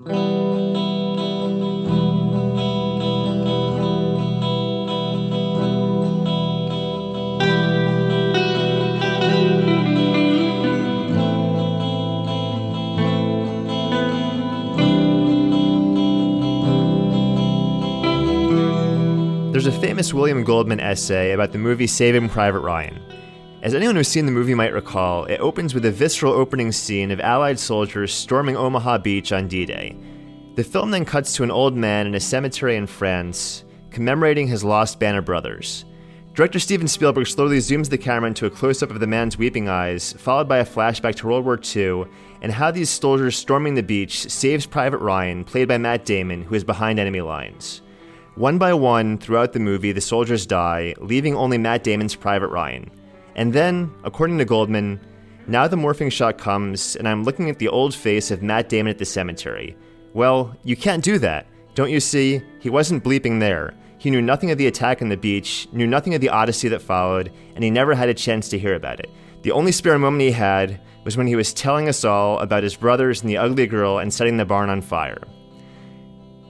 There's a famous William Goldman essay about the movie Saving Private Ryan. As anyone who's seen the movie might recall, it opens with a visceral opening scene of Allied soldiers storming Omaha Beach on D Day. The film then cuts to an old man in a cemetery in France, commemorating his lost band of brothers. Director Steven Spielberg slowly zooms the camera into a close up of the man's weeping eyes, followed by a flashback to World War II and how these soldiers storming the beach saves Private Ryan, played by Matt Damon, who is behind enemy lines. One by one, throughout the movie, the soldiers die, leaving only Matt Damon's Private Ryan. And then, according to Goldman, now the morphing shot comes, and I'm looking at the old face of Matt Damon at the cemetery. Well, you can't do that. Don't you see? He wasn't bleeping there. He knew nothing of the attack on the beach, knew nothing of the odyssey that followed, and he never had a chance to hear about it. The only spare moment he had was when he was telling us all about his brothers and the ugly girl and setting the barn on fire.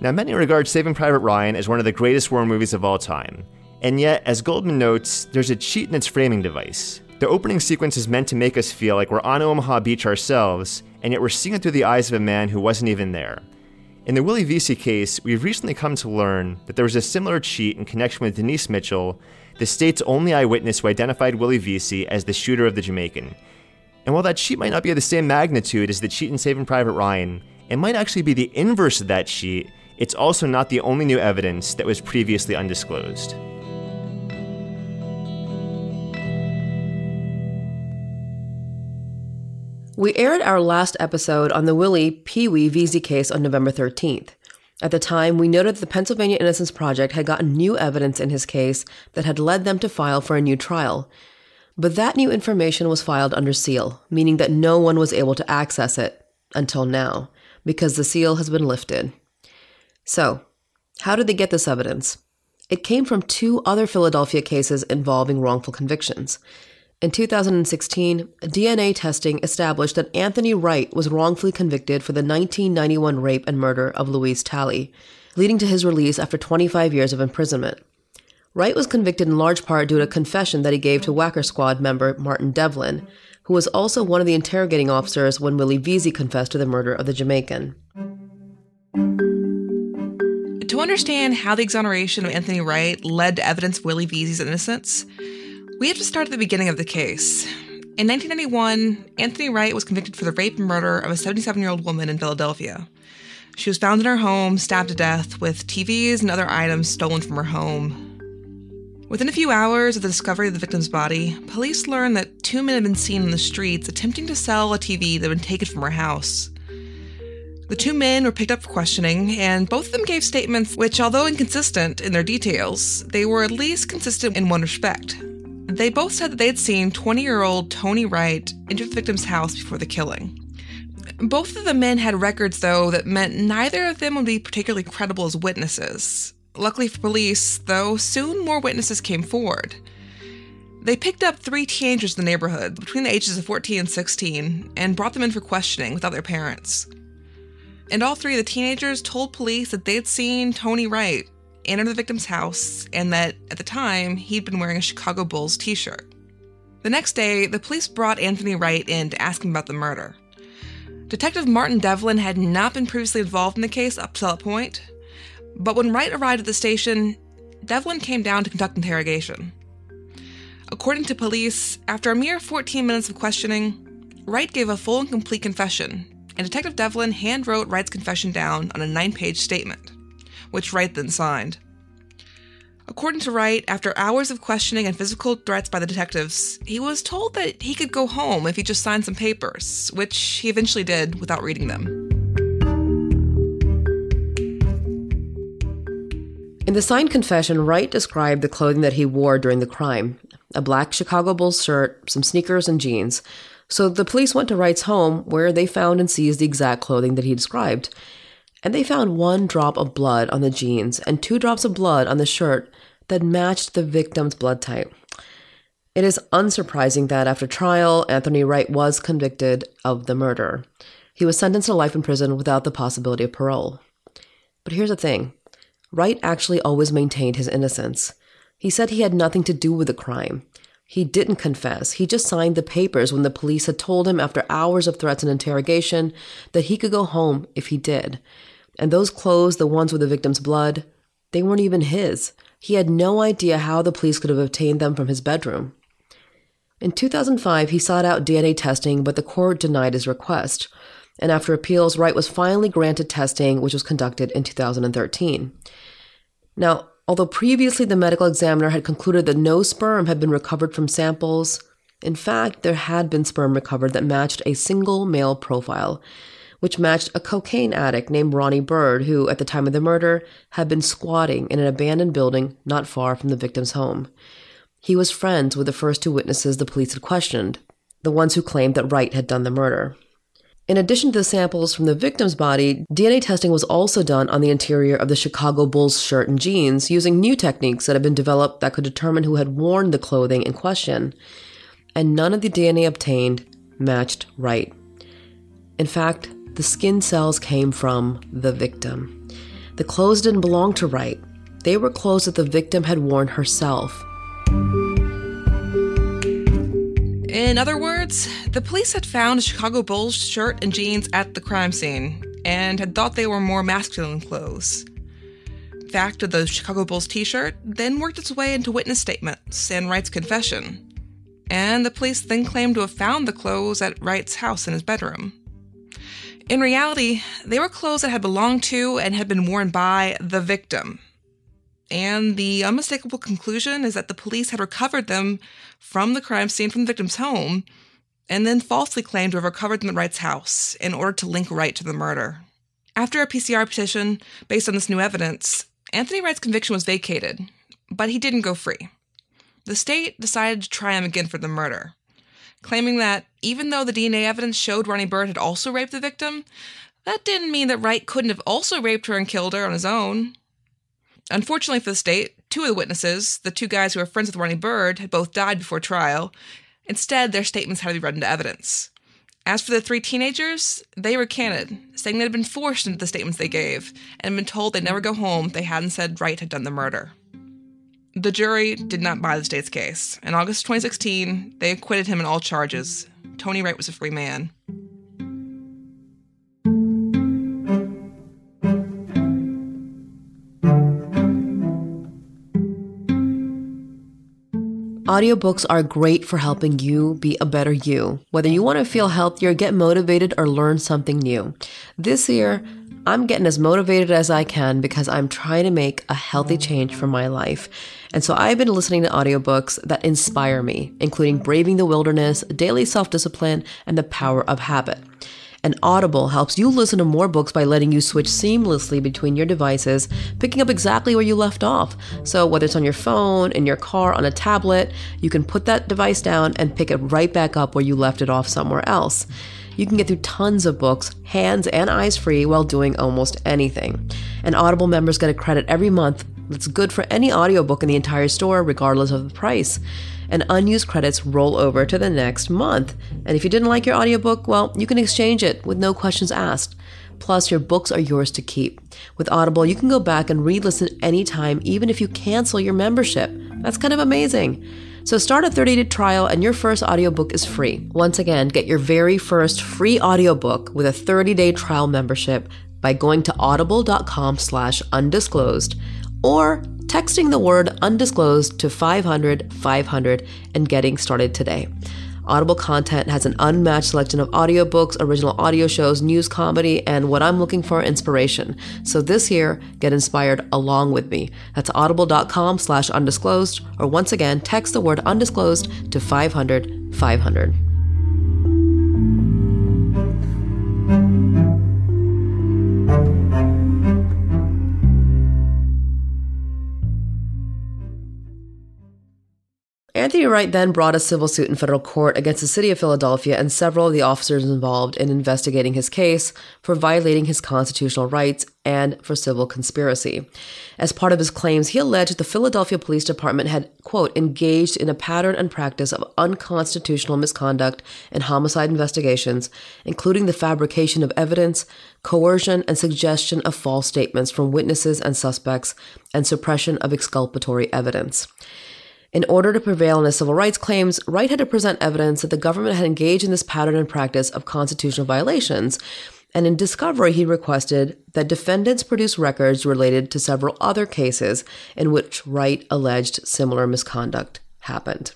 Now, many regard Saving Private Ryan as one of the greatest war movies of all time. And yet, as Goldman notes, there's a cheat in its framing device. The opening sequence is meant to make us feel like we're on Omaha Beach ourselves, and yet we're seeing it through the eyes of a man who wasn't even there. In the Willie Veasy case, we've recently come to learn that there was a similar cheat in connection with Denise Mitchell, the state's only eyewitness who identified Willie Veasy as the shooter of the Jamaican. And while that cheat might not be of the same magnitude as the cheat in Saving Private Ryan, it might actually be the inverse of that cheat it's also not the only new evidence that was previously undisclosed. We aired our last episode on the Willie Pee Wee Veasy case on November 13th. At the time, we noted that the Pennsylvania Innocence Project had gotten new evidence in his case that had led them to file for a new trial. But that new information was filed under seal, meaning that no one was able to access it until now, because the seal has been lifted. So, how did they get this evidence? It came from two other Philadelphia cases involving wrongful convictions. In 2016, DNA testing established that Anthony Wright was wrongfully convicted for the 1991 rape and murder of Louise Talley, leading to his release after 25 years of imprisonment. Wright was convicted in large part due to a confession that he gave to Whacker Squad member Martin Devlin, who was also one of the interrogating officers when Willie Veasy confessed to the murder of the Jamaican. To understand how the exoneration of Anthony Wright led to evidence of Willie Veasy's innocence, we have to start at the beginning of the case. In 1991, Anthony Wright was convicted for the rape and murder of a 77 year old woman in Philadelphia. She was found in her home, stabbed to death, with TVs and other items stolen from her home. Within a few hours of the discovery of the victim's body, police learned that two men had been seen in the streets attempting to sell a TV that had been taken from her house. The two men were picked up for questioning, and both of them gave statements which, although inconsistent in their details, they were at least consistent in one respect. They both said that they had seen 20 year old Tony Wright enter the victim's house before the killing. Both of the men had records, though, that meant neither of them would be particularly credible as witnesses. Luckily for police, though, soon more witnesses came forward. They picked up three teenagers in the neighborhood between the ages of 14 and 16 and brought them in for questioning without their parents and all three of the teenagers told police that they'd seen Tony Wright enter the victim's house and that at the time he'd been wearing a Chicago Bulls t shirt. The next day, the police brought Anthony Wright in to ask him about the murder. Detective Martin Devlin had not been previously involved in the case up to that point, but when Wright arrived at the station, Devlin came down to conduct interrogation. According to police, after a mere 14 minutes of questioning, Wright gave a full and complete confession and Detective Devlin handwrote Wright's confession down on a nine page statement, which Wright then signed. According to Wright, after hours of questioning and physical threats by the detectives, he was told that he could go home if he just signed some papers, which he eventually did without reading them. In the signed confession, Wright described the clothing that he wore during the crime a black Chicago Bulls shirt, some sneakers, and jeans. So the police went to Wright's home, where they found and seized the exact clothing that he described. And they found one drop of blood on the jeans and two drops of blood on the shirt that matched the victim's blood type. It is unsurprising that after trial, Anthony Wright was convicted of the murder. He was sentenced to life in prison without the possibility of parole. But here's the thing Wright actually always maintained his innocence. He said he had nothing to do with the crime. He didn't confess. He just signed the papers when the police had told him after hours of threats and interrogation that he could go home if he did. And those clothes, the ones with the victim's blood, they weren't even his. He had no idea how the police could have obtained them from his bedroom. In 2005, he sought out DNA testing, but the court denied his request. And after appeals, Wright was finally granted testing, which was conducted in 2013. Now, although previously the medical examiner had concluded that no sperm had been recovered from samples, in fact, there had been sperm recovered that matched a single male profile, which matched a cocaine addict named Ronnie Byrd, who, at the time of the murder, had been squatting in an abandoned building not far from the victim's home. He was friends with the first two witnesses the police had questioned, the ones who claimed that Wright had done the murder. In addition to the samples from the victim's body, DNA testing was also done on the interior of the Chicago Bulls shirt and jeans using new techniques that had been developed that could determine who had worn the clothing in question. And none of the DNA obtained matched Wright. In fact, the skin cells came from the victim. The clothes didn't belong to Wright. They were clothes that the victim had worn herself. In other words, the police had found a Chicago Bulls shirt and jeans at the crime scene and had thought they were more masculine clothes. Fact of the Chicago Bulls t shirt then worked its way into witness statements and Wright's confession. And the police then claimed to have found the clothes at Wright's house in his bedroom. In reality, they were clothes that had belonged to and had been worn by the victim. And the unmistakable conclusion is that the police had recovered them from the crime scene from the victim's home and then falsely claimed to have recovered them at Wright's house in order to link Wright to the murder. After a PCR petition based on this new evidence, Anthony Wright's conviction was vacated, but he didn't go free. The state decided to try him again for the murder, claiming that even though the DNA evidence showed Ronnie Byrd had also raped the victim, that didn't mean that Wright couldn't have also raped her and killed her on his own. Unfortunately for the state, two of the witnesses, the two guys who were friends with Ronnie Byrd, had both died before trial. Instead, their statements had to be read into evidence. As for the three teenagers, they recanted, saying they had been forced into the statements they gave and had been told they'd never go home they hadn't said Wright had done the murder. The jury did not buy the state's case. In August 2016, they acquitted him on all charges. Tony Wright was a free man. Audiobooks are great for helping you be a better you. Whether you want to feel healthier, get motivated, or learn something new. This year, I'm getting as motivated as I can because I'm trying to make a healthy change for my life. And so I've been listening to audiobooks that inspire me, including Braving the Wilderness, Daily Self Discipline, and The Power of Habit. And Audible helps you listen to more books by letting you switch seamlessly between your devices, picking up exactly where you left off. So, whether it's on your phone, in your car, on a tablet, you can put that device down and pick it right back up where you left it off somewhere else. You can get through tons of books, hands and eyes free, while doing almost anything. And Audible members get a credit every month that's good for any audiobook in the entire store, regardless of the price and unused credits roll over to the next month. And if you didn't like your audiobook, well, you can exchange it with no questions asked. Plus, your books are yours to keep. With Audible, you can go back and re listen anytime, even if you cancel your membership. That's kind of amazing. So start a 30-day trial and your first audiobook is free. Once again, get your very first free audiobook with a 30-day trial membership by going to audible.com slash undisclosed or texting the word undisclosed to 500 500 and getting started today. Audible content has an unmatched selection of audiobooks, original audio shows, news comedy, and what I'm looking for inspiration. So this year, get inspired along with me. That's audible.com slash undisclosed, or once again, text the word undisclosed to 500 500. Anthony Wright then brought a civil suit in federal court against the city of Philadelphia and several of the officers involved in investigating his case for violating his constitutional rights and for civil conspiracy. As part of his claims, he alleged the Philadelphia Police Department had, quote, engaged in a pattern and practice of unconstitutional misconduct in homicide investigations, including the fabrication of evidence, coercion, and suggestion of false statements from witnesses and suspects, and suppression of exculpatory evidence. In order to prevail in his civil rights claims, Wright had to present evidence that the government had engaged in this pattern and practice of constitutional violations. And in discovery, he requested that defendants produce records related to several other cases in which Wright alleged similar misconduct happened.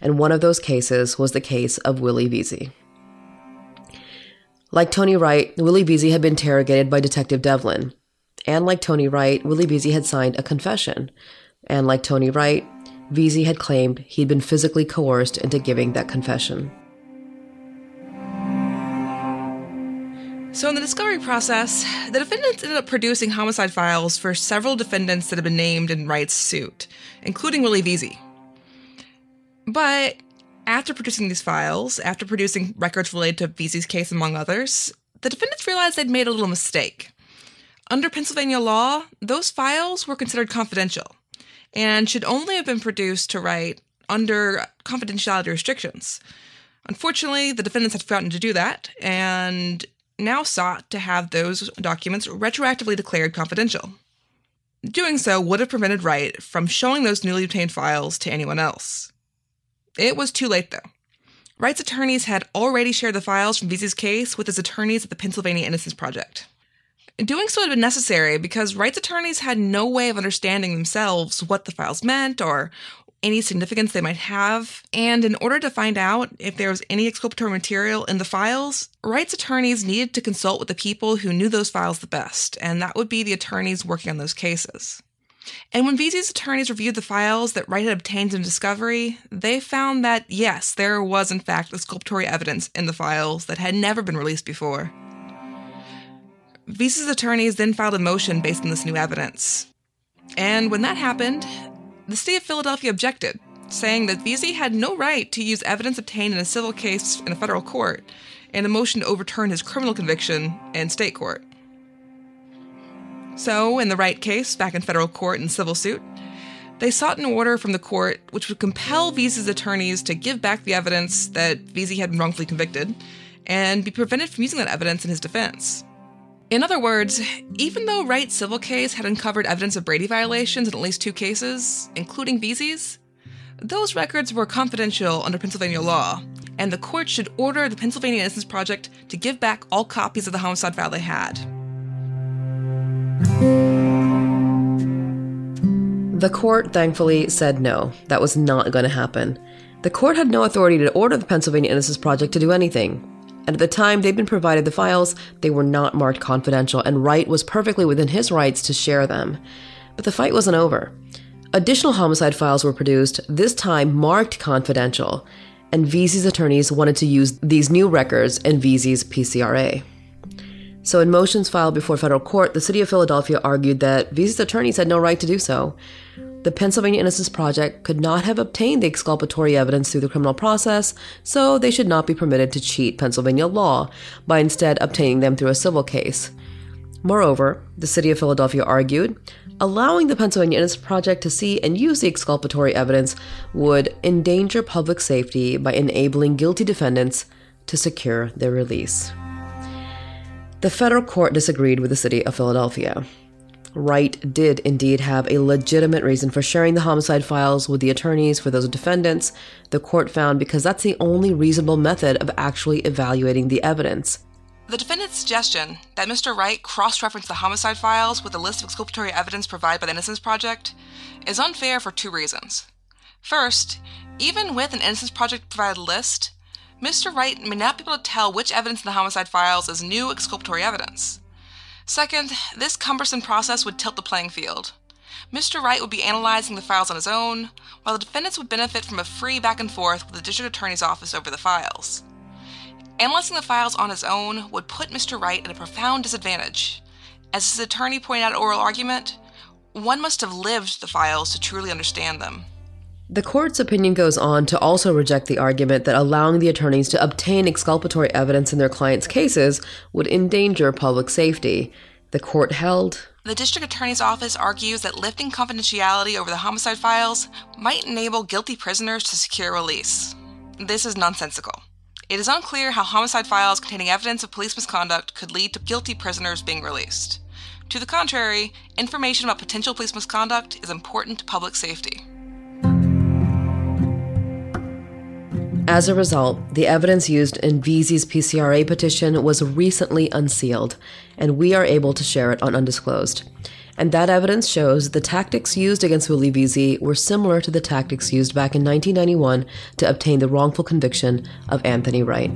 And one of those cases was the case of Willie Veasy. Like Tony Wright, Willie Veasy had been interrogated by Detective Devlin. And like Tony Wright, Willie Veasy had signed a confession. And like Tony Wright, Veasy had claimed he'd been physically coerced into giving that confession. So, in the discovery process, the defendants ended up producing homicide files for several defendants that had been named in Wright's suit, including Willie Veasy. But after producing these files, after producing records related to Veasy's case, among others, the defendants realized they'd made a little mistake. Under Pennsylvania law, those files were considered confidential and should only have been produced to Wright under confidentiality restrictions. Unfortunately, the defendants had forgotten to do that and now sought to have those documents retroactively declared confidential. Doing so would have prevented Wright from showing those newly obtained files to anyone else. It was too late, though. Wright's attorneys had already shared the files from Veasy's case with his attorneys at the Pennsylvania Innocence Project. Doing so had been necessary because Wright's attorneys had no way of understanding themselves what the files meant or any significance they might have. And in order to find out if there was any exculpatory material in the files, Wright's attorneys needed to consult with the people who knew those files the best, and that would be the attorneys working on those cases. And when Veasy's attorneys reviewed the files that Wright had obtained in discovery, they found that yes, there was in fact exculpatory evidence in the files that had never been released before. Veasy's attorneys then filed a motion based on this new evidence. And when that happened, the state of Philadelphia objected, saying that Veasy had no right to use evidence obtained in a civil case in a federal court, and a motion to overturn his criminal conviction in state court. So, in the Wright case, back in federal court in civil suit, they sought an order from the court which would compel Veasy's attorneys to give back the evidence that Veasy had been wrongfully convicted and be prevented from using that evidence in his defense. In other words, even though Wright's civil case had uncovered evidence of Brady violations in at least two cases, including Veasy's, those records were confidential under Pennsylvania law, and the court should order the Pennsylvania Innocence Project to give back all copies of the homicide file they had. The court thankfully said no, that was not going to happen. The court had no authority to order the Pennsylvania Innocence Project to do anything. And at the time they'd been provided the files, they were not marked confidential, and Wright was perfectly within his rights to share them. But the fight wasn't over. Additional homicide files were produced, this time marked confidential, and Veasy's attorneys wanted to use these new records in Veasy's PCRA. So, in motions filed before federal court, the city of Philadelphia argued that Veasy's attorneys had no right to do so. The Pennsylvania Innocence Project could not have obtained the exculpatory evidence through the criminal process, so they should not be permitted to cheat Pennsylvania law by instead obtaining them through a civil case. Moreover, the city of Philadelphia argued, allowing the Pennsylvania Innocence Project to see and use the exculpatory evidence would endanger public safety by enabling guilty defendants to secure their release. The federal court disagreed with the city of Philadelphia. Wright did indeed have a legitimate reason for sharing the homicide files with the attorneys for those defendants, the court found because that's the only reasonable method of actually evaluating the evidence. The defendant's suggestion that Mr. Wright cross reference the homicide files with a list of exculpatory evidence provided by the Innocence Project is unfair for two reasons. First, even with an Innocence Project provided list, Mr. Wright may not be able to tell which evidence in the homicide files is new exculpatory evidence. Second, this cumbersome process would tilt the playing field. Mr. Wright would be analyzing the files on his own, while the defendants would benefit from a free back and forth with the district attorney's office over the files. Analyzing the files on his own would put Mr. Wright at a profound disadvantage. As his attorney pointed out at oral argument, one must have lived the files to truly understand them. The court's opinion goes on to also reject the argument that allowing the attorneys to obtain exculpatory evidence in their clients' cases would endanger public safety. The court held The district attorney's office argues that lifting confidentiality over the homicide files might enable guilty prisoners to secure release. This is nonsensical. It is unclear how homicide files containing evidence of police misconduct could lead to guilty prisoners being released. To the contrary, information about potential police misconduct is important to public safety. As a result, the evidence used in Veasy's PCRA petition was recently unsealed, and we are able to share it on Undisclosed. And that evidence shows the tactics used against Willie Veasy were similar to the tactics used back in 1991 to obtain the wrongful conviction of Anthony Wright.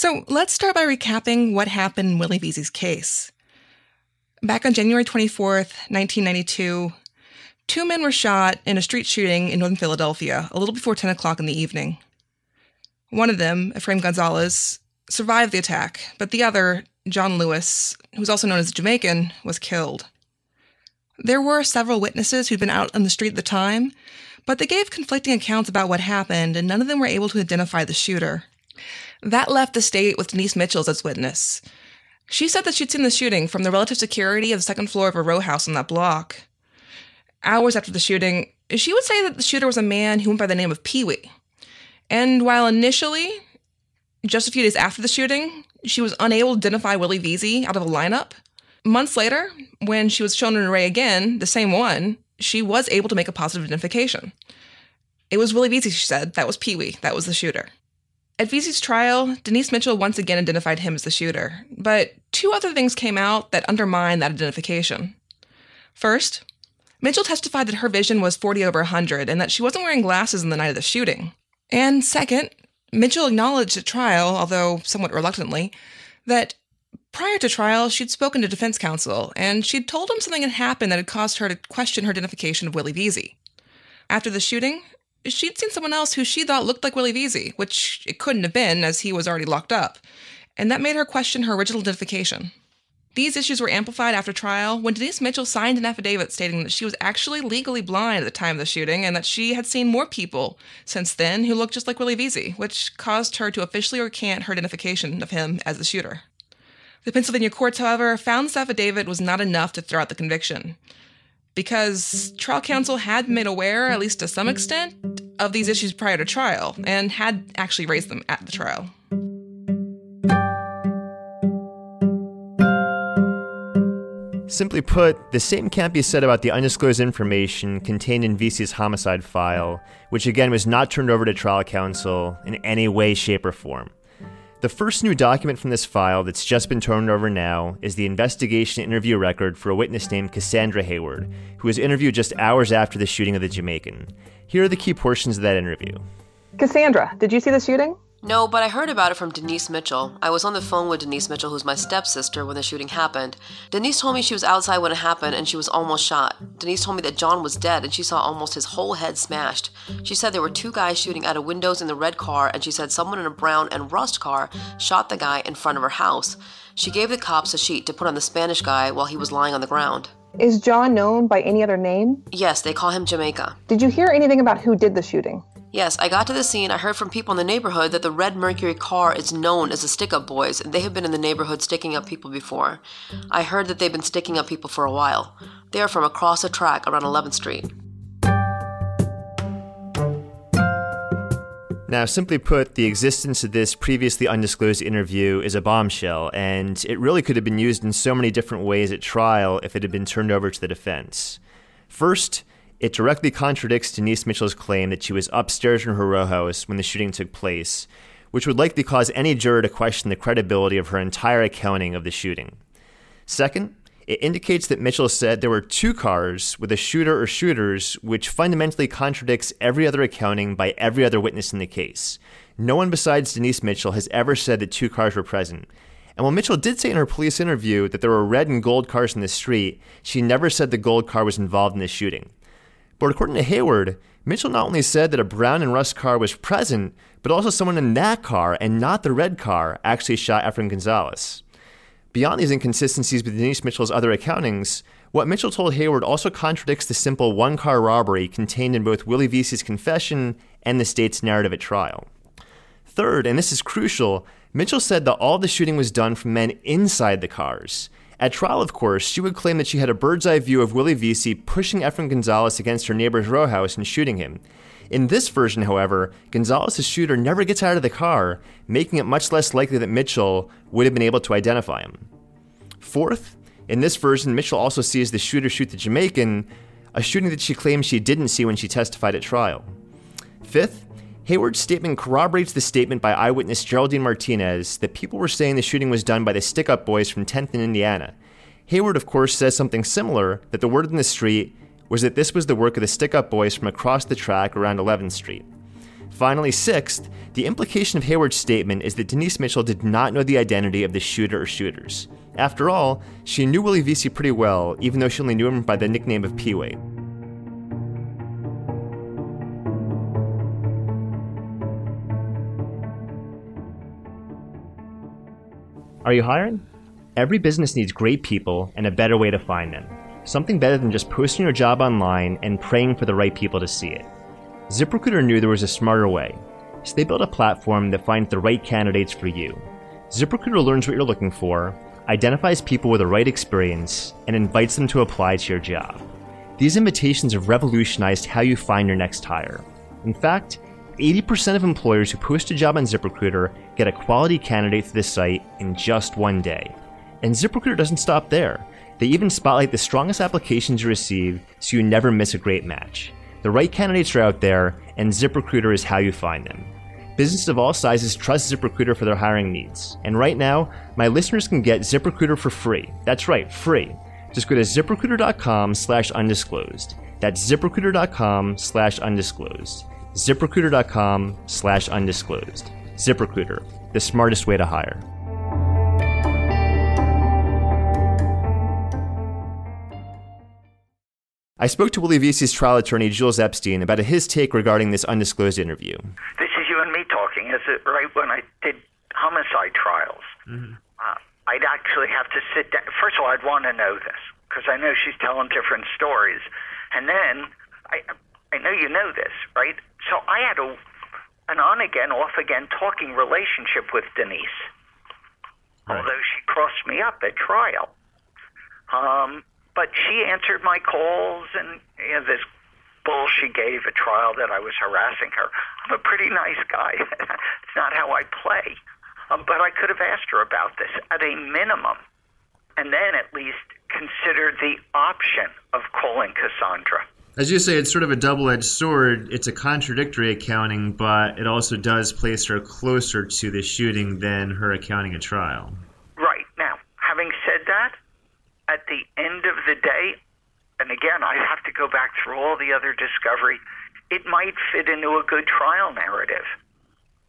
So let's start by recapping what happened in Willie Veasy's case. Back on January 24th, 1992, two men were shot in a street shooting in northern Philadelphia a little before 10 o'clock in the evening. One of them, Ephraim Gonzalez, survived the attack, but the other, John Lewis, who was also known as a Jamaican, was killed. There were several witnesses who'd been out on the street at the time, but they gave conflicting accounts about what happened, and none of them were able to identify the shooter. That left the state with Denise Mitchell as witness. She said that she'd seen the shooting from the relative security of the second floor of a row house on that block. Hours after the shooting, she would say that the shooter was a man who went by the name of Pee Wee. And while initially, just a few days after the shooting, she was unable to identify Willie Veasy out of a lineup, months later, when she was shown an array again, the same one, she was able to make a positive identification. It was Willie Veasy, she said. That was Pee Wee. That was the shooter. At Veasy's trial, Denise Mitchell once again identified him as the shooter, but two other things came out that undermined that identification. First, Mitchell testified that her vision was 40 over 100 and that she wasn't wearing glasses on the night of the shooting. And second, Mitchell acknowledged at trial, although somewhat reluctantly, that prior to trial, she'd spoken to defense counsel and she'd told him something had happened that had caused her to question her identification of Willie Veasy. After the shooting, she'd seen someone else who she thought looked like Willie Veasy, which it couldn't have been as he was already locked up, and that made her question her original identification. These issues were amplified after trial when Denise Mitchell signed an affidavit stating that she was actually legally blind at the time of the shooting and that she had seen more people since then who looked just like Willie Veasy, which caused her to officially recant her identification of him as the shooter. The Pennsylvania courts, however, found this affidavit was not enough to throw out the conviction because trial counsel had made aware, at least to some extent, of these issues prior to trial and had actually raised them at the trial. Simply put, the same can't be said about the undisclosed information contained in Veasy's homicide file, which again was not turned over to trial counsel in any way, shape, or form. The first new document from this file that's just been turned over now is the investigation interview record for a witness named Cassandra Hayward, who was interviewed just hours after the shooting of the Jamaican. Here are the key portions of that interview. Cassandra, did you see the shooting? No, but I heard about it from Denise Mitchell. I was on the phone with Denise Mitchell, who's my stepsister, when the shooting happened. Denise told me she was outside when it happened and she was almost shot. Denise told me that John was dead and she saw almost his whole head smashed. She said there were two guys shooting out of windows in the red car, and she said someone in a brown and rust car shot the guy in front of her house. She gave the cops a sheet to put on the Spanish guy while he was lying on the ground. Is John known by any other name? Yes, they call him Jamaica. Did you hear anything about who did the shooting? Yes, I got to the scene. I heard from people in the neighborhood that the Red Mercury car is known as the Stick Up Boys, and they have been in the neighborhood sticking up people before. I heard that they've been sticking up people for a while. They are from across the track around 11th Street. Now, simply put, the existence of this previously undisclosed interview is a bombshell, and it really could have been used in so many different ways at trial if it had been turned over to the defense. First, it directly contradicts Denise Mitchell's claim that she was upstairs in her row house when the shooting took place, which would likely cause any juror to question the credibility of her entire accounting of the shooting. Second, it indicates that Mitchell said there were two cars with a shooter or shooters, which fundamentally contradicts every other accounting by every other witness in the case. No one besides Denise Mitchell has ever said that two cars were present. And while Mitchell did say in her police interview that there were red and gold cars in the street, she never said the gold car was involved in the shooting. But according to Hayward, Mitchell not only said that a brown and rust car was present, but also someone in that car and not the red car actually shot Efrain Gonzalez. Beyond these inconsistencies with Denise Mitchell's other accountings, what Mitchell told Hayward also contradicts the simple one car robbery contained in both Willie Veasy's confession and the state's narrative at trial. Third, and this is crucial, Mitchell said that all the shooting was done from men inside the cars. At trial, of course, she would claim that she had a bird's eye view of Willie Veasy pushing Efrain Gonzalez against her neighbor's row house and shooting him. In this version, however, Gonzalez's shooter never gets out of the car, making it much less likely that Mitchell would have been able to identify him. Fourth, in this version, Mitchell also sees the shooter shoot the Jamaican, a shooting that she claims she didn't see when she testified at trial. Fifth, Hayward's statement corroborates the statement by eyewitness Geraldine Martinez that people were saying the shooting was done by the Stick Up Boys from 10th and Indiana. Hayward, of course, says something similar that the word in the street was that this was the work of the Stick Up Boys from across the track around 11th Street. Finally, sixth, the implication of Hayward's statement is that Denise Mitchell did not know the identity of the shooter or shooters. After all, she knew Willie Veasy pretty well, even though she only knew him by the nickname of Pee-wee. Are you hiring? Every business needs great people and a better way to find them. Something better than just posting your job online and praying for the right people to see it. ZipRecruiter knew there was a smarter way, so they built a platform that finds the right candidates for you. ZipRecruiter learns what you're looking for, identifies people with the right experience, and invites them to apply to your job. These invitations have revolutionized how you find your next hire. In fact, 80% of employers who post a job on ZipRecruiter get a quality candidate through the site in just one day. And ZipRecruiter doesn't stop there. They even spotlight the strongest applications you receive so you never miss a great match. The right candidates are out there, and ZipRecruiter is how you find them. Businesses of all sizes trust ZipRecruiter for their hiring needs. And right now, my listeners can get ZipRecruiter for free. That's right, free. Just go to ziprecruiter.com slash undisclosed. That's ziprecruiter.com slash undisclosed ziprecruiter.com slash undisclosed. ZipRecruiter, the smartest way to hire. I spoke to Willie Veasy's trial attorney, Jules Epstein, about his take regarding this undisclosed interview. This is you and me talking, is it right? When I did homicide trials, mm-hmm. uh, I'd actually have to sit down. First of all, I'd want to know this because I know she's telling different stories. And then I, I know you know this, right? So I had a an on again, off again talking relationship with Denise, right. although she crossed me up at trial. Um, but she answered my calls, and you know, this bull she gave at trial that I was harassing her. I'm a pretty nice guy. it's not how I play. Um, but I could have asked her about this at a minimum, and then at least consider the option of calling Cassandra as you say, it's sort of a double edged sword. It's a contradictory accounting, but it also does place her closer to the shooting than her accounting at trial. Right. Now, having said that, at the end of the day, and again, I have to go back through all the other discovery, it might fit into a good trial narrative,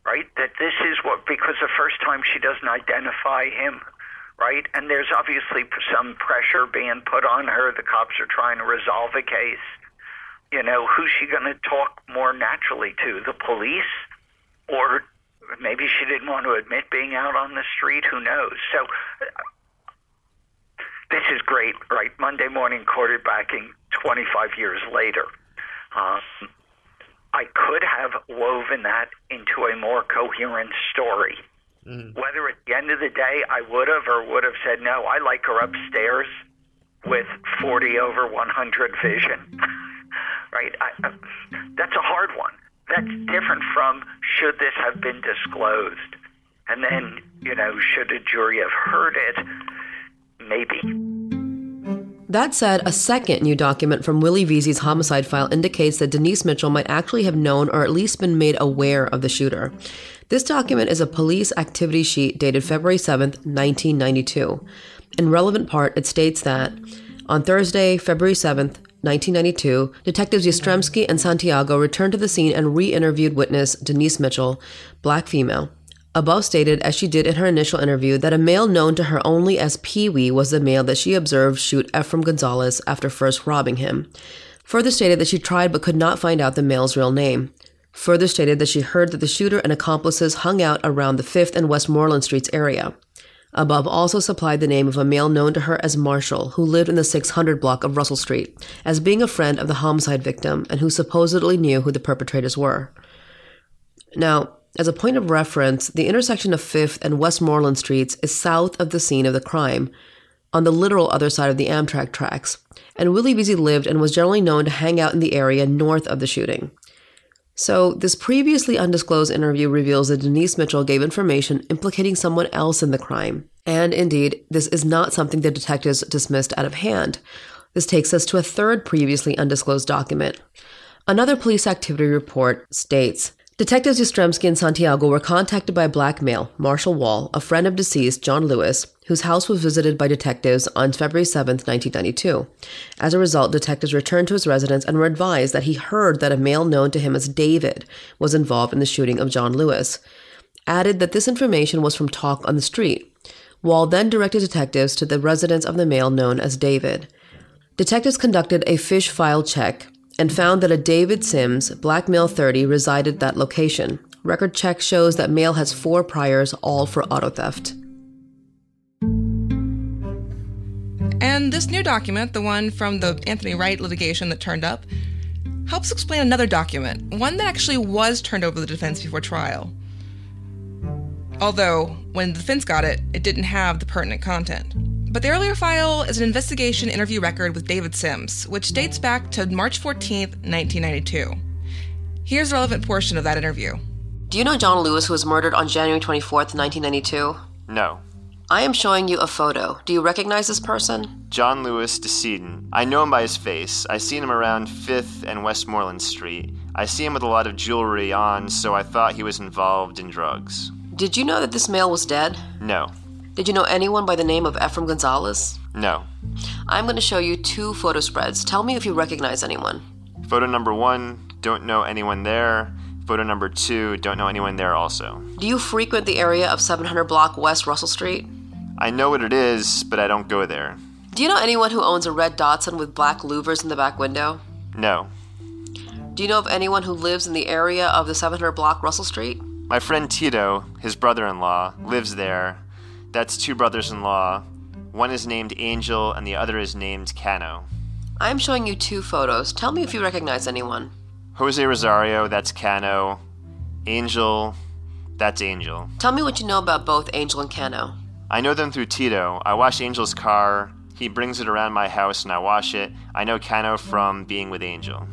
right? That this is what, because the first time she doesn't identify him, right? And there's obviously some pressure being put on her. The cops are trying to resolve a case you know, who's she going to talk more naturally to? The police? Or maybe she didn't want to admit being out on the street? Who knows? So this is great, right? Monday morning quarterbacking 25 years later. Um, I could have woven that into a more coherent story. Mm-hmm. Whether at the end of the day I would have or would have said, no, I like her upstairs with 40 over 100 vision. right? I, I, that's a hard one. That's different from should this have been disclosed? And then, you know, should a jury have heard it? Maybe. That said, a second new document from Willie Veasy's homicide file indicates that Denise Mitchell might actually have known or at least been made aware of the shooter. This document is a police activity sheet dated February 7th, 1992. In relevant part, it states that on Thursday, February 7th, 1992, Detectives Yastrzemski and Santiago returned to the scene and re interviewed witness Denise Mitchell, black female. Above stated, as she did in her initial interview, that a male known to her only as Pee Wee was the male that she observed shoot Ephraim Gonzalez after first robbing him. Further stated that she tried but could not find out the male's real name. Further stated that she heard that the shooter and accomplices hung out around the 5th and Westmoreland Streets area. Above also supplied the name of a male known to her as Marshall, who lived in the 600 block of Russell Street, as being a friend of the homicide victim and who supposedly knew who the perpetrators were. Now, as a point of reference, the intersection of 5th and Westmoreland Streets is south of the scene of the crime, on the literal other side of the Amtrak tracks, and Willie Veasy lived and was generally known to hang out in the area north of the shooting. So, this previously undisclosed interview reveals that Denise Mitchell gave information implicating someone else in the crime. And indeed, this is not something the detectives dismissed out of hand. This takes us to a third previously undisclosed document. Another police activity report states Detectives Yastrzemski and Santiago were contacted by a black male, Marshall Wall, a friend of deceased John Lewis, whose house was visited by detectives on February 7, 1992. As a result, detectives returned to his residence and were advised that he heard that a male known to him as David was involved in the shooting of John Lewis. Added that this information was from talk on the street. Wall then directed detectives to the residence of the male known as David. Detectives conducted a fish file check and found that a David Sims, black male 30, resided at that location. Record check shows that male has four priors, all for auto theft. And this new document, the one from the Anthony Wright litigation that turned up, helps explain another document, one that actually was turned over to the defense before trial. Although, when the defense got it, it didn't have the pertinent content. But the earlier file is an investigation interview record with David Sims, which dates back to March 14, 1992. Here's a relevant portion of that interview. Do you know John Lewis, who was murdered on January 24th, 1992? No. I am showing you a photo. Do you recognize this person? John Lewis, decedent. I know him by his face. I seen him around 5th and Westmoreland Street. I see him with a lot of jewelry on, so I thought he was involved in drugs. Did you know that this male was dead? No. Did you know anyone by the name of Ephraim Gonzalez? No. I'm going to show you two photo spreads. Tell me if you recognize anyone. Photo number one, don't know anyone there. Photo number two, don't know anyone there also. Do you frequent the area of 700 block West Russell Street? I know what it is, but I don't go there. Do you know anyone who owns a red Datsun with black louvers in the back window? No. Do you know of anyone who lives in the area of the 700 block Russell Street? My friend Tito, his brother in law, lives there. That's two brothers in law. One is named Angel and the other is named Cano. I'm showing you two photos. Tell me if you recognize anyone. Jose Rosario, that's Cano. Angel, that's Angel. Tell me what you know about both Angel and Cano. I know them through Tito. I wash Angel's car. He brings it around my house and I wash it. I know Cano from being with Angel.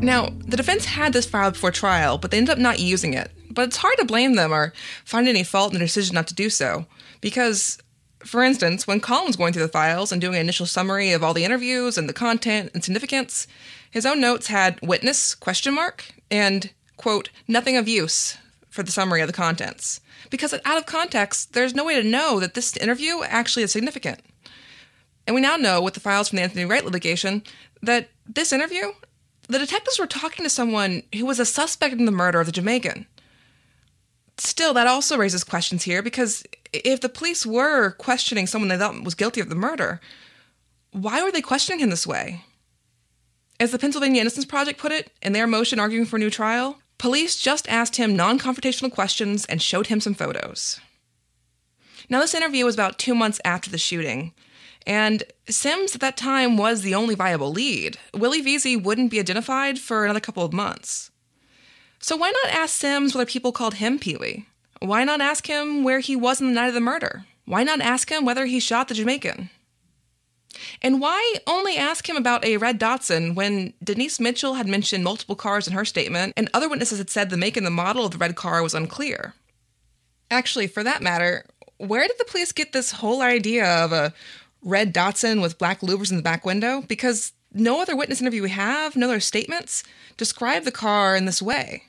Now, the defense had this file before trial, but they ended up not using it. But it's hard to blame them or find any fault in the decision not to do so. Because, for instance, when Colin was going through the files and doing an initial summary of all the interviews and the content and significance, his own notes had witness question mark and quote nothing of use for the summary of the contents. Because out of context, there's no way to know that this interview actually is significant. And we now know with the files from the Anthony Wright litigation that this interview, the detectives were talking to someone who was a suspect in the murder of the Jamaican. Still, that also raises questions here because if the police were questioning someone they thought was guilty of the murder, why were they questioning him this way? As the Pennsylvania Innocence Project put it in their motion arguing for a new trial, police just asked him non confrontational questions and showed him some photos. Now, this interview was about two months after the shooting, and Sims at that time was the only viable lead. Willie Veasy wouldn't be identified for another couple of months. So why not ask Sims whether people called him Pee Wee? Why not ask him where he was on the night of the murder? Why not ask him whether he shot the Jamaican? And why only ask him about a red Datsun when Denise Mitchell had mentioned multiple cars in her statement and other witnesses had said the make and the model of the red car was unclear? Actually, for that matter, where did the police get this whole idea of a red Datsun with black louvers in the back window? Because no other witness interview we have, no other statements, describe the car in this way.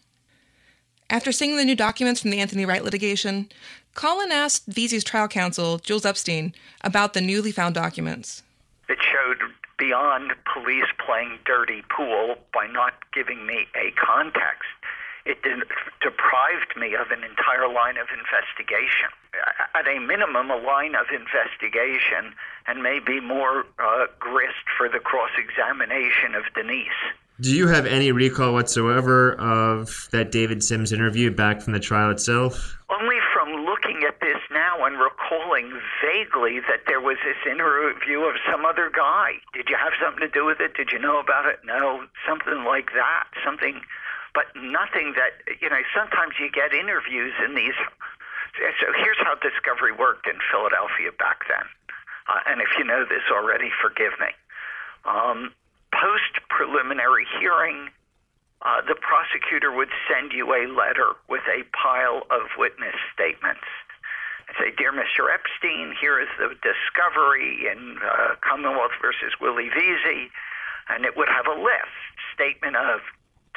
After seeing the new documents from the Anthony Wright litigation, Colin asked Veasy's trial counsel, Jules Epstein, about the newly found documents. It showed beyond police playing dirty pool by not giving me a context. it deprived me of an entire line of investigation. At a minimum, a line of investigation and maybe more uh, grist for the cross examination of Denise. Do you have any recall whatsoever of that David Sims interview back from the trial itself? Only from looking at this now and recalling vaguely that there was this interview of some other guy. Did you have something to do with it? Did you know about it? No, something like that. Something, but nothing that, you know, sometimes you get interviews in these. So here's how discovery worked in Philadelphia back then. Uh, and if you know this already, forgive me. Um, post preliminary hearing, uh, the prosecutor would send you a letter with a pile of witness statements and say, Dear Mr. Epstein, here is the discovery in uh, Commonwealth versus Willie Veasy. And it would have a list statement of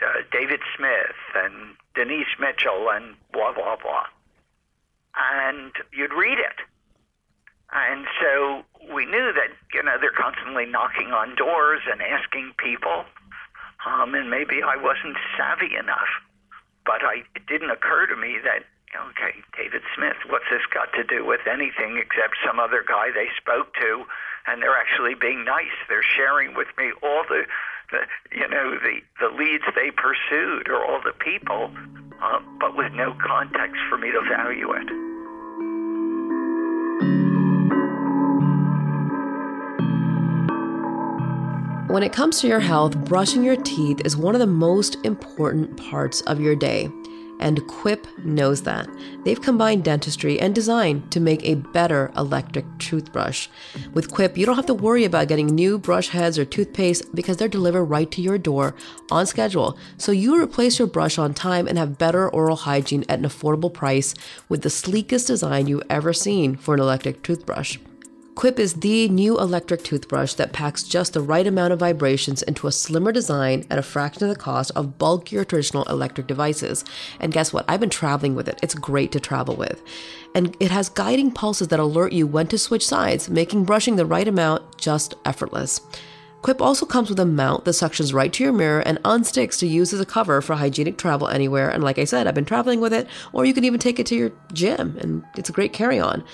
uh, David Smith and Denise Mitchell and blah, blah, blah. And you'd read it. And so we knew that, you know, they're constantly knocking on doors and asking people. Um, and maybe I wasn't savvy enough. But I, it didn't occur to me that, okay, David Smith, what's this got to do with anything except some other guy they spoke to? And they're actually being nice. They're sharing with me all the, the you know, the, the leads they pursued or all the people, uh, but with no context for me to value it. When it comes to your health, brushing your teeth is one of the most important parts of your day. And Quip knows that. They've combined dentistry and design to make a better electric toothbrush. With Quip, you don't have to worry about getting new brush heads or toothpaste because they're delivered right to your door on schedule. So you replace your brush on time and have better oral hygiene at an affordable price with the sleekest design you've ever seen for an electric toothbrush. Quip is the new electric toothbrush that packs just the right amount of vibrations into a slimmer design at a fraction of the cost of bulkier traditional electric devices. And guess what? I've been traveling with it. It's great to travel with. And it has guiding pulses that alert you when to switch sides, making brushing the right amount just effortless. Quip also comes with a mount that suctions right to your mirror and unsticks to use as a cover for hygienic travel anywhere. And like I said, I've been traveling with it, or you can even take it to your gym, and it's a great carry on.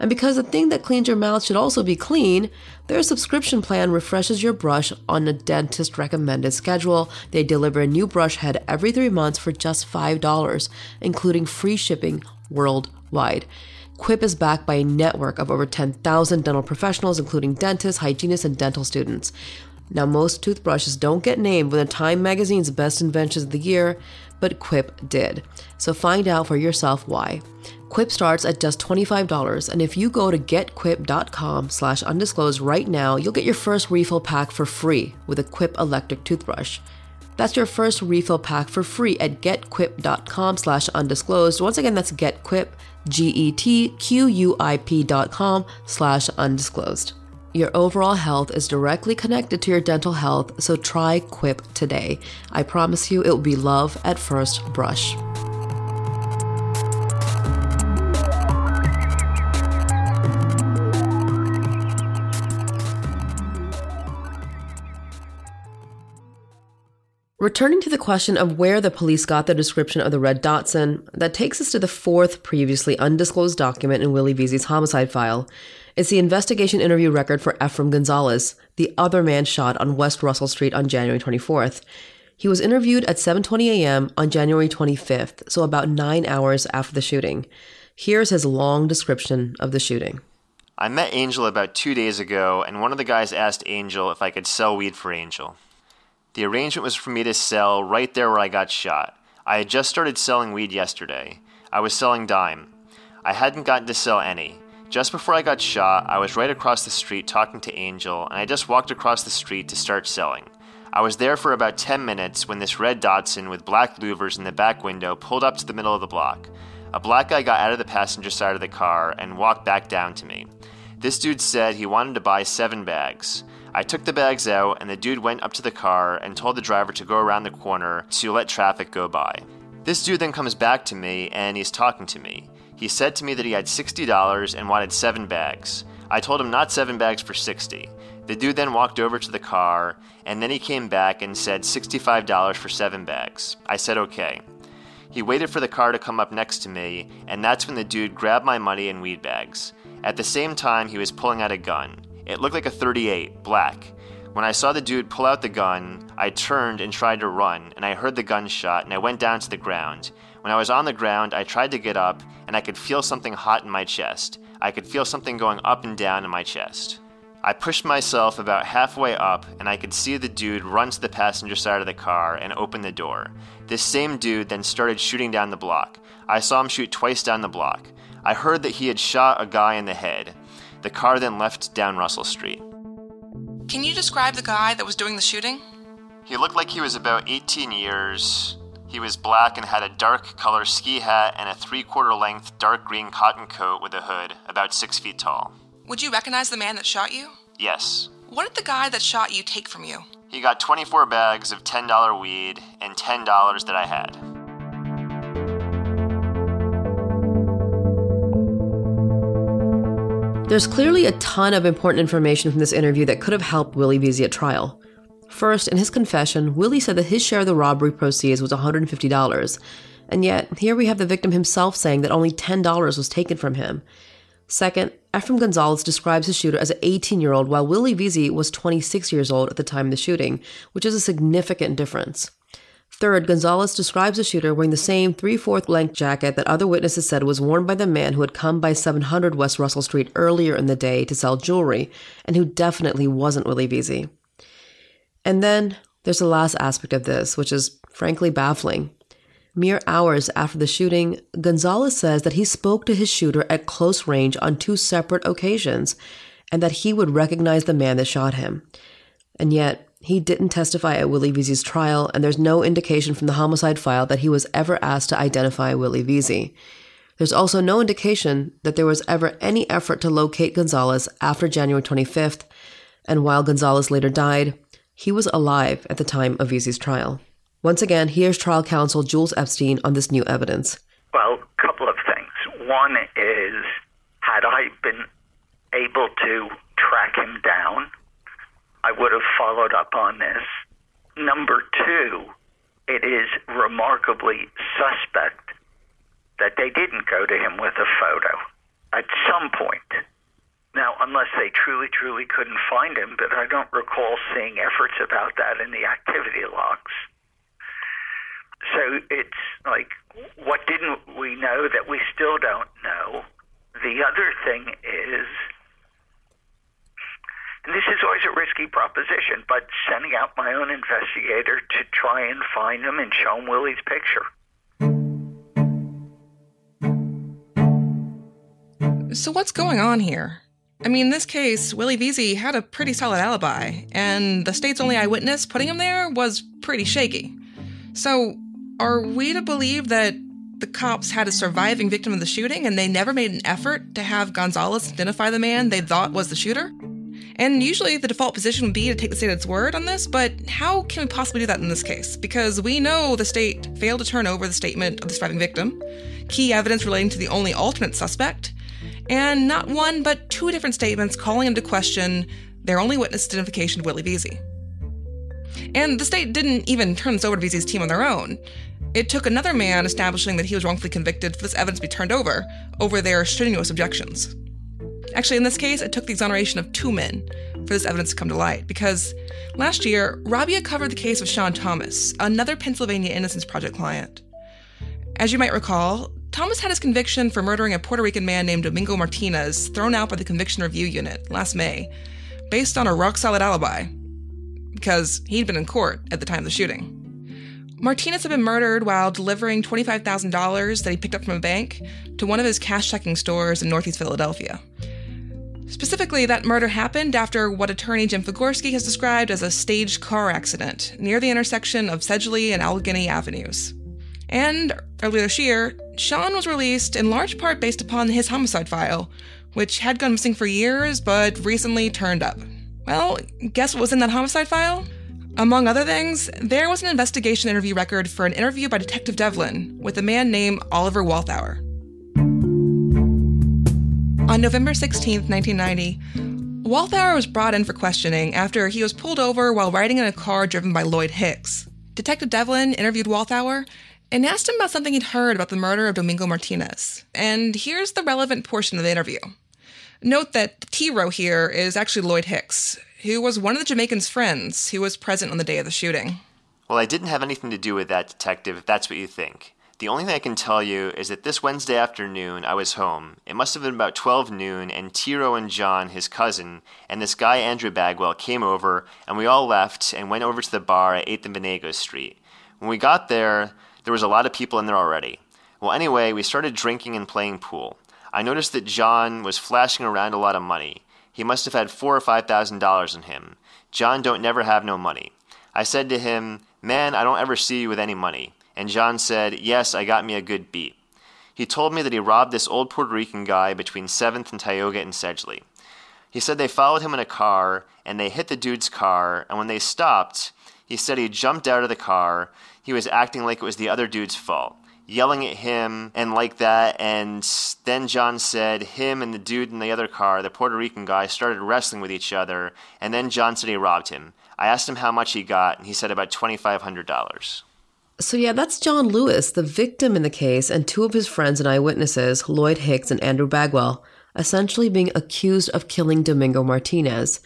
And because the thing that cleans your mouth should also be clean, their subscription plan refreshes your brush on a dentist recommended schedule. They deliver a new brush head every three months for just $5, including free shipping worldwide. Quip is backed by a network of over 10,000 dental professionals, including dentists, hygienists, and dental students. Now, most toothbrushes don't get named within Time Magazine's Best Inventions of the Year, but Quip did. So find out for yourself why. Quip starts at just $25, and if you go to getquip.com slash undisclosed right now, you'll get your first refill pack for free with a Quip electric toothbrush. That's your first refill pack for free at getquip.com slash undisclosed. Once again, that's getquip, G-E-T-Q-U-I-P dot com slash undisclosed. Your overall health is directly connected to your dental health, so try Quip today. I promise you it will be love at first brush. Returning to the question of where the police got the description of the red Datsun, that takes us to the fourth previously undisclosed document in Willie Veasy's homicide file. It's the investigation interview record for Ephraim Gonzalez, the other man shot on West Russell Street on January 24th. He was interviewed at 7:20 a.m. on January 25th, so about 9 hours after the shooting. Here's his long description of the shooting. I met Angel about 2 days ago and one of the guys asked Angel if I could sell weed for Angel. The arrangement was for me to sell right there where I got shot. I had just started selling weed yesterday. I was selling dime. I hadn't gotten to sell any. Just before I got shot, I was right across the street talking to Angel, and I just walked across the street to start selling. I was there for about 10 minutes when this red Datsun with black louvers in the back window pulled up to the middle of the block. A black guy got out of the passenger side of the car and walked back down to me. This dude said he wanted to buy seven bags. I took the bags out, and the dude went up to the car and told the driver to go around the corner to let traffic go by. This dude then comes back to me and he's talking to me. He said to me that he had $60 and wanted seven bags. I told him not seven bags for 60. The dude then walked over to the car and then he came back and said $65 for seven bags. I said okay. He waited for the car to come up next to me, and that's when the dude grabbed my money and weed bags. At the same time, he was pulling out a gun. It looked like a 38, black. When I saw the dude pull out the gun, I turned and tried to run, and I heard the gunshot, and I went down to the ground. When I was on the ground, I tried to get up, and I could feel something hot in my chest. I could feel something going up and down in my chest. I pushed myself about halfway up, and I could see the dude run to the passenger side of the car and open the door. This same dude then started shooting down the block. I saw him shoot twice down the block. I heard that he had shot a guy in the head. The car then left down Russell Street. Can you describe the guy that was doing the shooting? He looked like he was about 18 years. He was black and had a dark color ski hat and a three quarter length dark green cotton coat with a hood, about six feet tall. Would you recognize the man that shot you? Yes. What did the guy that shot you take from you? He got 24 bags of $10 weed and $10 that I had. There's clearly a ton of important information from this interview that could have helped Willie Veasy at trial. First, in his confession, Willie said that his share of the robbery proceeds was $150, and yet here we have the victim himself saying that only $10 was taken from him. Second, Efraim Gonzalez describes his shooter as an 18 year old, while Willie Veasy was 26 years old at the time of the shooting, which is a significant difference. Third, Gonzalez describes the shooter wearing the same three-fourth length jacket that other witnesses said was worn by the man who had come by 700 West Russell Street earlier in the day to sell jewelry, and who definitely wasn't Willie Veasy. And then there's the last aspect of this, which is frankly baffling. Mere hours after the shooting, Gonzalez says that he spoke to his shooter at close range on two separate occasions and that he would recognize the man that shot him. And yet, he didn't testify at Willie Veasy's trial, and there's no indication from the homicide file that he was ever asked to identify Willie Veasy. There's also no indication that there was ever any effort to locate Gonzalez after January 25th, and while Gonzalez later died, he was alive at the time of Veasy's trial. Once again, here's trial counsel Jules Epstein on this new evidence. Well, a couple of things. One is, had I been able to track him down, I would have followed up on this. Number two, it is remarkably suspect that they didn't go to him with a photo at some point. Now, unless they truly, truly couldn't find him, but I don't recall seeing efforts about that in the activity logs. So it's like, what didn't we know that we still don't know? The other thing is, this is always a risky proposition, but sending out my own investigator to try and find him and show him Willie's picture. So, what's going on here? I mean, in this case, Willie Veasy had a pretty solid alibi, and the state's only eyewitness putting him there was pretty shaky. So, are we to believe that the cops had a surviving victim of the shooting and they never made an effort to have Gonzalez identify the man they thought was the shooter? And usually the default position would be to take the state at its word on this, but how can we possibly do that in this case? Because we know the state failed to turn over the statement of the surviving victim, key evidence relating to the only alternate suspect, and not one but two different statements calling into question their only witness identification of Willie Veasy. And the state didn't even turn this over to Veasy's team on their own. It took another man establishing that he was wrongfully convicted for this evidence to be turned over, over their strenuous objections. Actually, in this case, it took the exoneration of two men for this evidence to come to light, because last year, Rabia covered the case of Sean Thomas, another Pennsylvania Innocence Project client. As you might recall, Thomas had his conviction for murdering a Puerto Rican man named Domingo Martinez thrown out by the Conviction Review Unit last May, based on a rock solid alibi, because he'd been in court at the time of the shooting. Martinez had been murdered while delivering $25,000 that he picked up from a bank to one of his cash checking stores in Northeast Philadelphia. Specifically, that murder happened after what attorney Jim Figorski has described as a staged car accident near the intersection of Sedgley and Allegheny Avenues. And earlier this year, Sean was released in large part based upon his homicide file, which had gone missing for years but recently turned up. Well, guess what was in that homicide file? Among other things, there was an investigation interview record for an interview by Detective Devlin with a man named Oliver Walthour. On November 16, 1990, Walthour was brought in for questioning after he was pulled over while riding in a car driven by Lloyd Hicks. Detective Devlin interviewed Walthour, and asked him about something he'd heard about the murder of Domingo Martinez. And here's the relevant portion of the interview. Note that T row here is actually Lloyd Hicks, who was one of the Jamaican's friends who was present on the day of the shooting. Well, I didn't have anything to do with that, detective, if that's what you think. The only thing I can tell you is that this Wednesday afternoon I was home. It must have been about 12 noon, and Tiro and John, his cousin, and this guy Andrew Bagwell came over, and we all left and went over to the bar at 8th and Venango Street. When we got there, there was a lot of people in there already. Well, anyway, we started drinking and playing pool. I noticed that John was flashing around a lot of money. He must have had four or five thousand dollars in him. John don't never have no money. I said to him, Man, I don't ever see you with any money. And John said, Yes, I got me a good beat. He told me that he robbed this old Puerto Rican guy between 7th and Tioga and Sedgley. He said they followed him in a car and they hit the dude's car, and when they stopped, he said he jumped out of the car. He was acting like it was the other dude's fault, yelling at him and like that. And then John said him and the dude in the other car, the Puerto Rican guy, started wrestling with each other. And then John said he robbed him. I asked him how much he got, and he said about $2,500. So, yeah, that's John Lewis, the victim in the case, and two of his friends and eyewitnesses, Lloyd Hicks and Andrew Bagwell, essentially being accused of killing Domingo Martinez.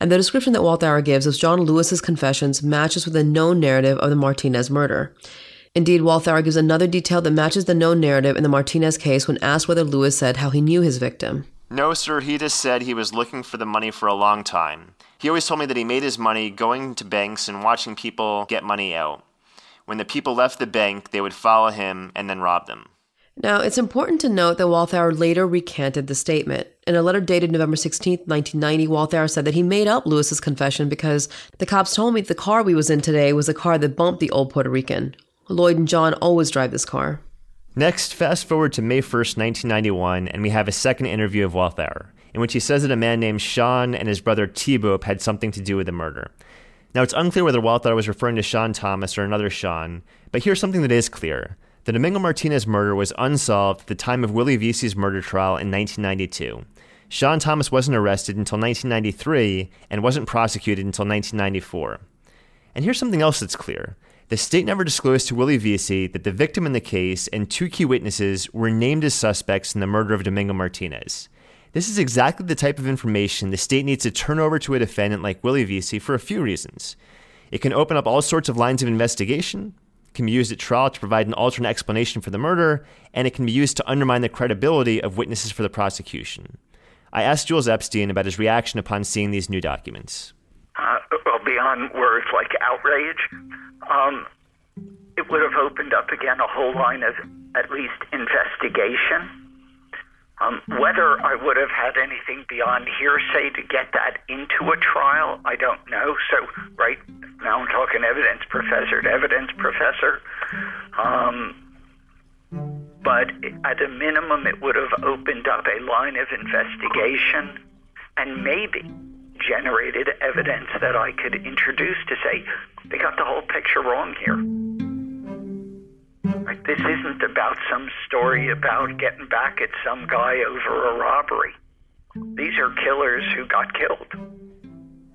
And the description that Walthour gives of John Lewis's confessions matches with the known narrative of the Martinez murder. Indeed, Walthour gives another detail that matches the known narrative in the Martinez case when asked whether Lewis said how he knew his victim. No, sir, he just said he was looking for the money for a long time. He always told me that he made his money going to banks and watching people get money out. When the people left the bank, they would follow him and then rob them. Now, it's important to note that Walthour later recanted the statement. In a letter dated November 16, 1990, Walthour said that he made up Lewis's confession because the cops told me the car we was in today was a car that bumped the old Puerto Rican. Lloyd and John always drive this car. Next, fast forward to May 1st, 1991, and we have a second interview of Walthour, in which he says that a man named Sean and his brother T-Bope had something to do with the murder. Now, it's unclear whether Walthour I was referring to Sean Thomas or another Sean, but here's something that is clear. The Domingo Martinez murder was unsolved at the time of Willie Veasy's murder trial in 1992. Sean Thomas wasn't arrested until 1993 and wasn't prosecuted until 1994. And here's something else that's clear. The state never disclosed to Willie Veasy that the victim in the case and two key witnesses were named as suspects in the murder of Domingo Martinez. This is exactly the type of information the state needs to turn over to a defendant like Willie Veasy for a few reasons. It can open up all sorts of lines of investigation, can be used at trial to provide an alternate explanation for the murder, and it can be used to undermine the credibility of witnesses for the prosecution. I asked Jules Epstein about his reaction upon seeing these new documents. Uh, well, beyond words like outrage, um, it would have opened up again a whole line of at least investigation um, whether I would have had anything beyond hearsay to get that into a trial, I don't know. So, right now I'm talking evidence professor to evidence professor. Um, but at a minimum, it would have opened up a line of investigation and maybe generated evidence that I could introduce to say, they got the whole picture wrong here. Right? This isn't about some story about getting back at some guy over a robbery. These are killers who got killed.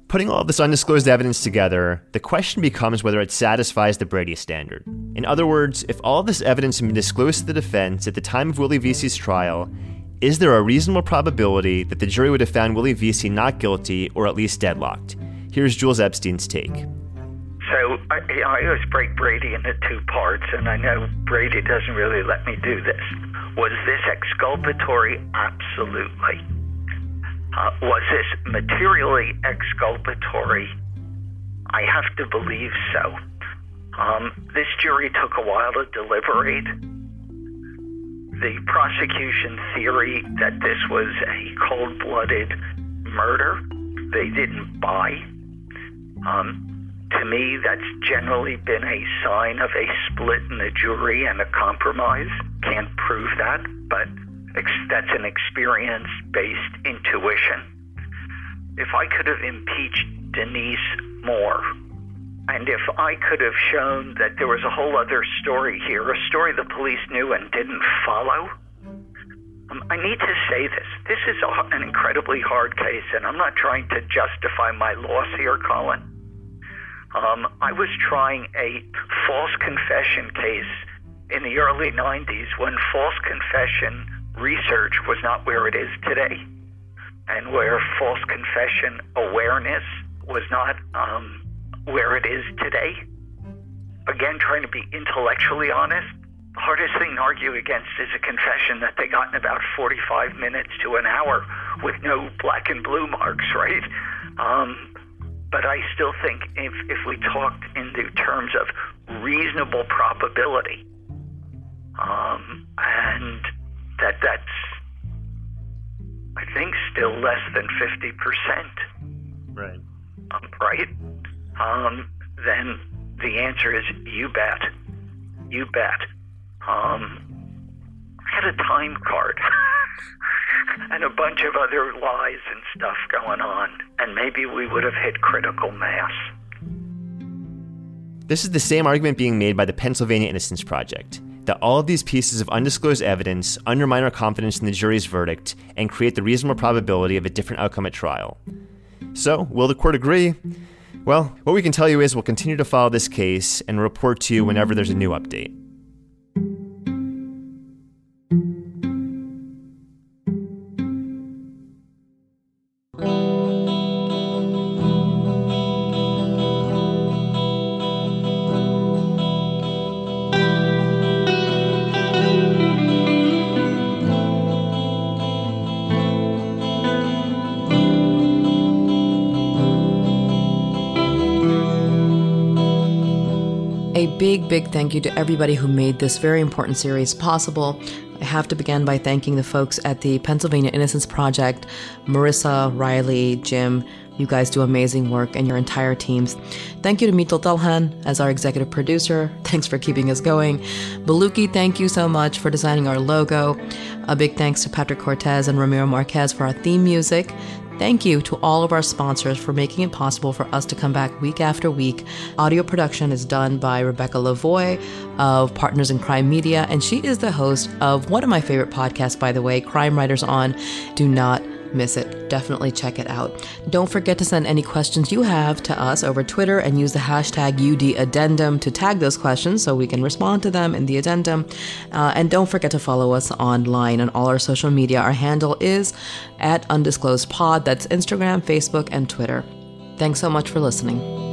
Putting all this undisclosed evidence together, the question becomes whether it satisfies the Brady standard. In other words, if all this evidence had been disclosed to the defense at the time of Willie Veasy's trial, is there a reasonable probability that the jury would have found Willie Veasy not guilty or at least deadlocked? Here's Jules Epstein's take. I, I always break Brady into two parts, and I know Brady doesn't really let me do this. Was this exculpatory? Absolutely. Uh, was this materially exculpatory? I have to believe so. Um, this jury took a while to deliberate. The prosecution theory that this was a cold blooded murder, they didn't buy. Um, to me, that's generally been a sign of a split in the jury and a compromise. Can't prove that, but that's an experience based intuition. If I could have impeached Denise more, and if I could have shown that there was a whole other story here, a story the police knew and didn't follow, um, I need to say this. This is a, an incredibly hard case, and I'm not trying to justify my loss here, Colin. Um, I was trying a false confession case in the early 90s when false confession research was not where it is today and where false confession awareness was not um, where it is today. Again, trying to be intellectually honest, the hardest thing to argue against is a confession that they got in about 45 minutes to an hour with no black and blue marks, right? Um, but I still think if, if we talked in the terms of reasonable probability, um, and that that's, I think, still less than 50%. Right. Um, right? Um, then the answer is you bet. You bet. Um, I had a time card and a bunch of other lies and stuff going on, and maybe we would have hit critical mass. This is the same argument being made by the Pennsylvania Innocence Project that all of these pieces of undisclosed evidence undermine our confidence in the jury's verdict and create the reasonable probability of a different outcome at trial. So, will the court agree? Well, what we can tell you is we'll continue to follow this case and report to you whenever there's a new update. Big, big thank you to everybody who made this very important series possible. I have to begin by thanking the folks at the Pennsylvania Innocence Project Marissa, Riley, Jim. You guys do amazing work and your entire teams. Thank you to Mito Talhan as our executive producer. Thanks for keeping us going. Baluki, thank you so much for designing our logo. A big thanks to Patrick Cortez and Ramiro Marquez for our theme music. Thank you to all of our sponsors for making it possible for us to come back week after week. Audio production is done by Rebecca Lavoie of Partners in Crime Media, and she is the host of one of my favorite podcasts, by the way, Crime Writers On. Do not miss it. Definitely check it out. Don't forget to send any questions you have to us over Twitter and use the hashtag UDAddendum to tag those questions so we can respond to them in the addendum. Uh, and don't forget to follow us online on all our social media. Our handle is at undisclosed pod. That's Instagram, Facebook, and Twitter. Thanks so much for listening.